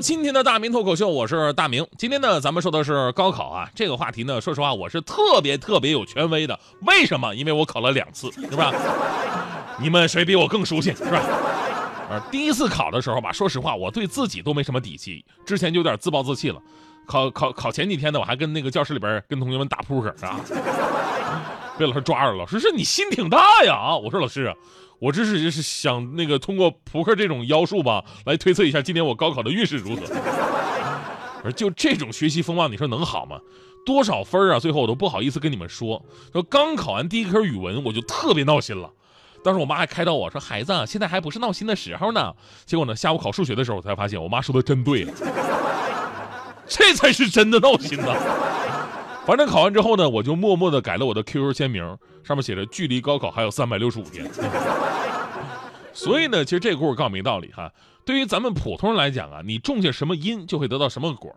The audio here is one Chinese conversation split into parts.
今天的大明脱口秀，我是大明。今天呢，咱们说的是高考啊，这个话题呢，说实话，我是特别特别有权威的。为什么？因为我考了两次，是吧？你们谁比我更熟悉，是吧？呃，第一次考的时候吧，说实话，我对自己都没什么底气，之前就有点自暴自弃了。考考考前几天呢，我还跟那个教室里边跟同学们打扑克，是吧？被老师抓着了。老师说你心挺大呀啊！我说老师。我这是是想那个通过扑克这种妖术吧，来推测一下今年我高考的运势如何。而就这种学习风貌，你说能好吗？多少分啊？最后我都不好意思跟你们说。说刚考完第一科语文，我就特别闹心了。当时我妈还开导我说：“孩子，现在还不是闹心的时候呢。”结果呢，下午考数学的时候，我才发现我妈说的真对，这才是真的闹心呢。反正考完之后呢，我就默默的改了我的 QQ 签名，上面写着“距离高考还有三百六十五天”。所以呢，其实这个故事告诉明道理哈，对于咱们普通人来讲啊，你种下什么因，就会得到什么果。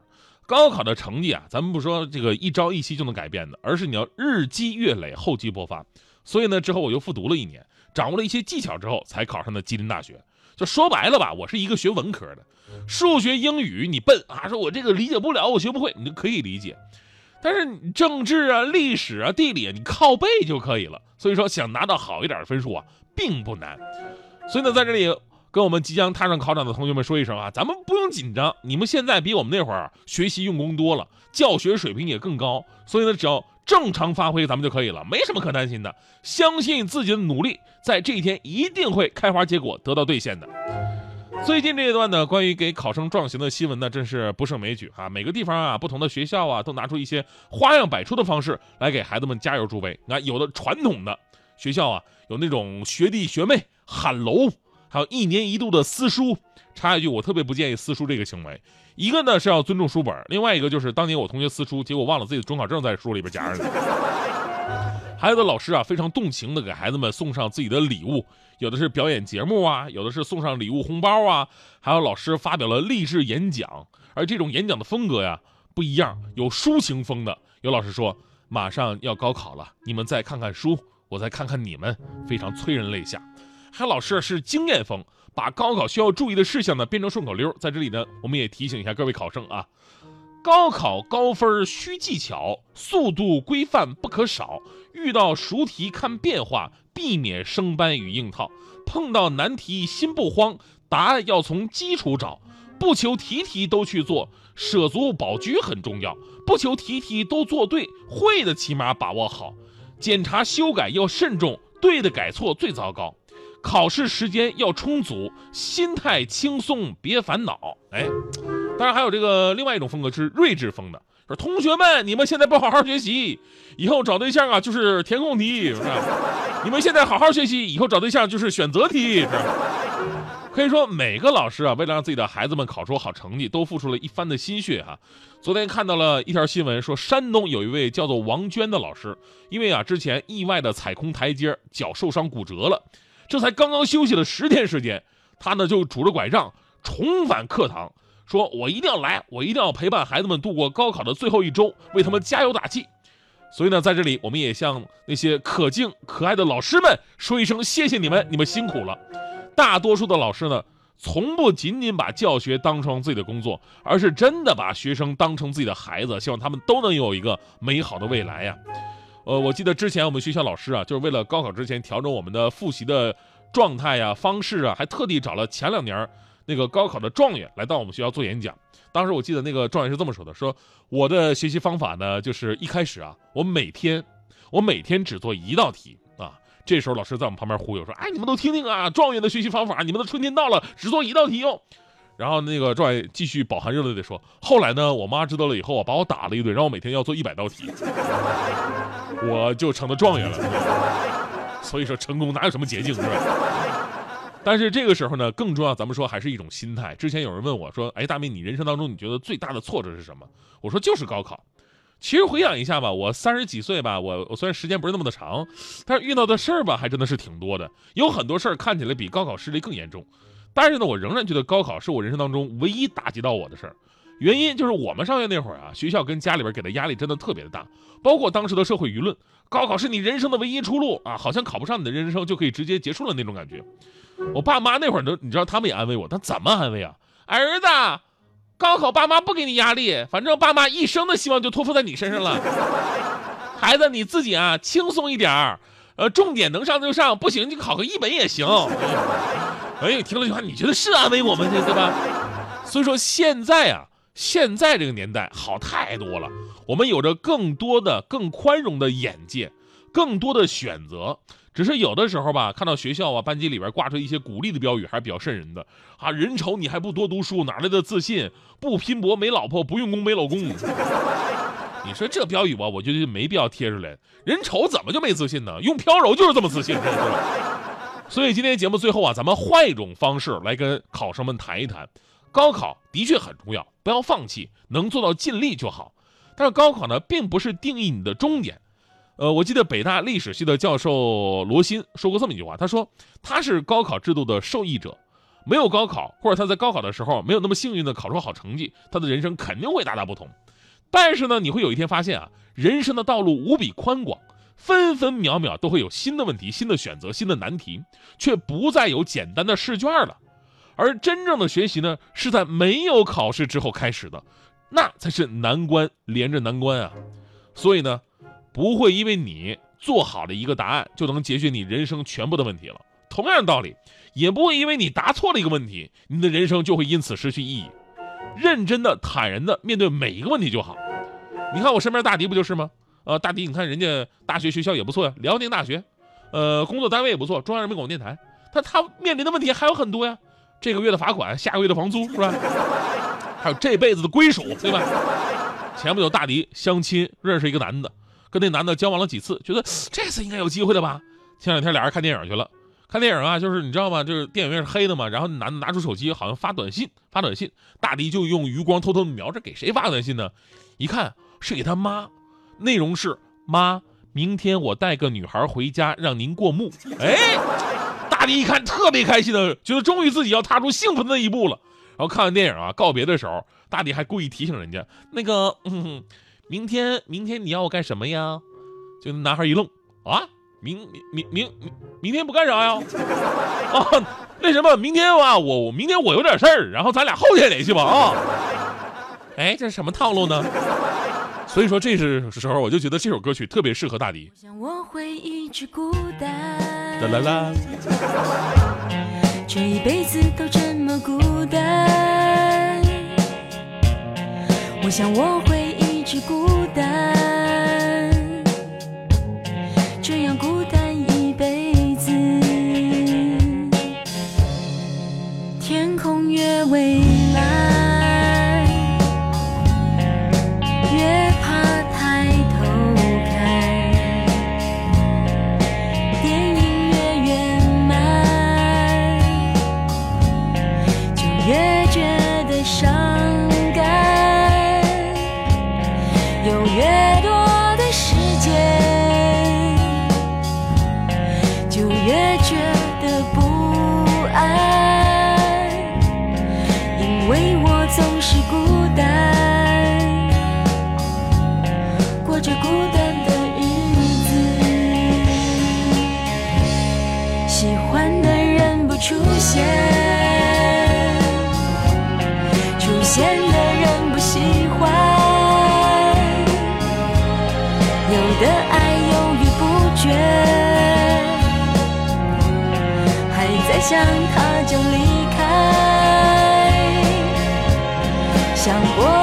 高考的成绩啊，咱们不说这个一朝一夕就能改变的，而是你要日积月累，厚积薄发。所以呢，之后我又复读了一年，掌握了一些技巧之后，才考上的吉林大学。就说白了吧，我是一个学文科的，数学、英语你笨啊，说我这个理解不了，我学不会，你就可以理解。但是政治啊、历史啊、地理啊，你靠背就可以了。所以说，想拿到好一点的分数啊，并不难。所以呢，在这里跟我们即将踏上考场的同学们说一声啊，咱们不用紧张，你们现在比我们那会儿学习用功多了，教学水平也更高。所以呢，只要正常发挥，咱们就可以了，没什么可担心的。相信自己的努力，在这一天一定会开花结果，得到兑现的。最近这一段呢，关于给考生壮行的新闻呢，真是不胜枚举啊！每个地方啊，不同的学校啊，都拿出一些花样百出的方式来给孩子们加油助威。那有的传统的学校啊，有那种学弟学妹喊楼，还有一年一度的撕书。插一句，我特别不建议撕书这个行为。一个呢是要尊重书本，另外一个就是当年我同学撕书，结果忘了自己的准考证在书里边夹着呢。还有的老师啊，非常动情的给孩子们送上自己的礼物，有的是表演节目啊，有的是送上礼物红包啊，还有老师发表了励志演讲。而这种演讲的风格呀不一样，有抒情风的，有老师说马上要高考了，你们再看看书，我再看看你们，非常催人泪下。还有老师是经验风，把高考需要注意的事项呢变成顺口溜。在这里呢，我们也提醒一下各位考生啊。高考高分需技巧，速度规范不可少。遇到熟题看变化，避免生搬与硬套。碰到难题心不慌，答案要从基础找。不求题题都去做，舍足保车很重要。不求题题都做对，会的起码把握好。检查修改要慎重，对的改错最糟糕。考试时间要充足，心态轻松别烦恼。哎。当然还有这个另外一种风格是睿智风的，说同学们，你们现在不好好学习，以后找对象啊就是填空题，是吧？你们现在好好学习，以后找对象就是选择题，是吧？可以说每个老师啊，为了让自己的孩子们考出好成绩，都付出了一番的心血哈。昨天看到了一条新闻，说山东有一位叫做王娟的老师，因为啊之前意外的踩空台阶，脚受伤骨折了，这才刚刚休息了十天时间，他呢就拄着拐杖重返课堂。说我一定要来，我一定要陪伴孩子们度过高考的最后一周，为他们加油打气。所以呢，在这里我们也向那些可敬可爱的老师们说一声谢谢你们，你们辛苦了。大多数的老师呢，从不仅仅把教学当成自己的工作，而是真的把学生当成自己的孩子，希望他们都能有一个美好的未来呀。呃，我记得之前我们学校老师啊，就是为了高考之前调整我们的复习的状态呀、方式啊，还特地找了前两年。那个高考的状元来到我们学校做演讲，当时我记得那个状元是这么说的：说我的学习方法呢，就是一开始啊，我每天我每天只做一道题啊。这时候老师在我们旁边忽悠说：哎，你们都听听啊，状元的学习方法，你们的春天到了，只做一道题哟。然后那个状元继续饱含热泪的说：后来呢，我妈知道了以后啊，把我打了一顿，让我每天要做一百道题，我就成了状元了。所以说成功哪有什么捷径是吧？但是这个时候呢，更重要，咱们说还是一种心态。之前有人问我说：“哎，大明，你人生当中你觉得最大的挫折是什么？”我说：“就是高考。”其实回想一下吧，我三十几岁吧，我我虽然时间不是那么的长，但是遇到的事儿吧，还真的是挺多的。有很多事儿看起来比高考失利更严重，但是呢，我仍然觉得高考是我人生当中唯一打击到我的事儿。原因就是我们上学那会儿啊，学校跟家里边给的压力真的特别的大，包括当时的社会舆论，高考是你人生的唯一出路啊，好像考不上你的人生就可以直接结束了那种感觉。我爸妈那会儿都，你知道他们也安慰我，他怎么安慰啊？儿子。高考，爸妈不给你压力，反正爸妈一生的希望就托付在你身上了。孩子，你自己啊，轻松一点儿，呃，重点能上就上，不行就考个一本也行。哎呦，听了这句话，你觉得是安慰我们的对吧？所以说现在啊，现在这个年代好太多了，我们有着更多的、更宽容的眼界，更多的选择。只是有的时候吧，看到学校啊、班级里边挂着一些鼓励的标语，还是比较瘆人的啊。人丑你还不多读书，哪来的自信？不拼搏没老婆，不用功没老公。你说这标语吧，我觉得没必要贴出来。人丑怎么就没自信呢？用飘柔就是这么自信？所以今天节目最后啊，咱们换一种方式来跟考生们谈一谈。高考的确很重要，不要放弃，能做到尽力就好。但是高考呢，并不是定义你的终点。呃，我记得北大历史系的教授罗新说过这么一句话，他说他是高考制度的受益者，没有高考，或者他在高考的时候没有那么幸运的考出好成绩，他的人生肯定会大大不同。但是呢，你会有一天发现啊，人生的道路无比宽广，分分秒秒都会有新的问题、新的选择、新的难题，却不再有简单的试卷了。而真正的学习呢，是在没有考试之后开始的，那才是难关连着难关啊。所以呢。不会因为你做好了一个答案就能解决你人生全部的问题了。同样的道理，也不会因为你答错了一个问题，你的人生就会因此失去意义。认真的、坦然的面对每一个问题就好。你看我身边大迪不就是吗？呃，大迪，你看人家大学学校也不错呀，辽宁大学，呃，工作单位也不错，中央人民广播电台。但他面临的问题还有很多呀，这个月的罚款，下个月的房租，是吧？还有这辈子的归属，对吧？前不久大迪相亲认识一个男的。跟那男的交往了几次，觉得这次应该有机会的吧？前两天俩人看电影去了，看电影啊，就是你知道吗？就是电影院是黑的嘛，然后男的拿出手机，好像发短信，发短信，大迪就用余光偷偷瞄着给谁发短信呢？一看是给他妈，内容是妈，明天我带个女孩回家让您过目。哎，大迪一看特别开心的，觉得终于自己要踏出幸福的那一步了。然后看完电影啊，告别的时候，大迪还故意提醒人家那个。嗯明天，明天你要我干什么呀？就男孩一愣啊，明明明明明天不干啥呀？啊，那什么，明天啊，我我明天我有点事儿，然后咱俩后天联系吧啊。哎，这是什么套路呢？所以说这是时候，我就觉得这首歌曲特别适合大迪我会一直孤单。啦啦啦。这一辈子都这么孤单，我想我会。一直孤单，想他就离开，想过